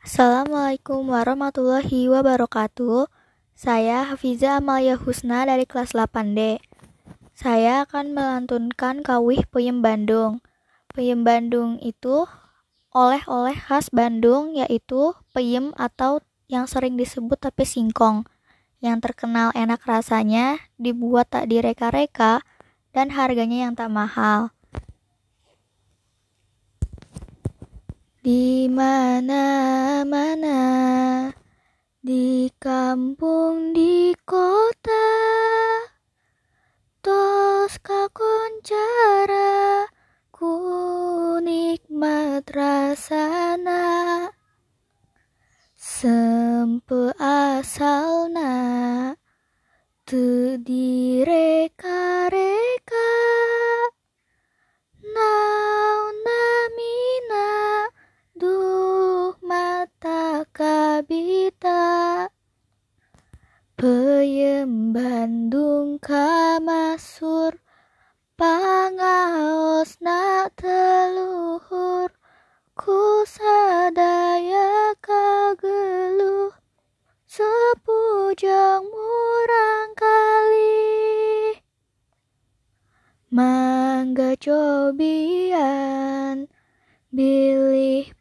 Assalamualaikum warahmatullahi wabarakatuh. Saya Hafiza Amalia Husna dari kelas 8D. Saya akan melantunkan kawih Peyem Bandung. Peyem Bandung itu oleh-oleh khas Bandung yaitu peyem atau yang sering disebut tapi singkong. Yang terkenal enak rasanya, dibuat tak direka-reka, dan harganya yang tak mahal. Di mana-mana, di kampung, di kota, tos kakoncara, ku nikmat rasana. Sempe asalna, tu direka-reka, Bandung kamasur Pangaos nak teluhur. Ku sadaya kageluh Sepujang murang kali. Mangga cobian Bilih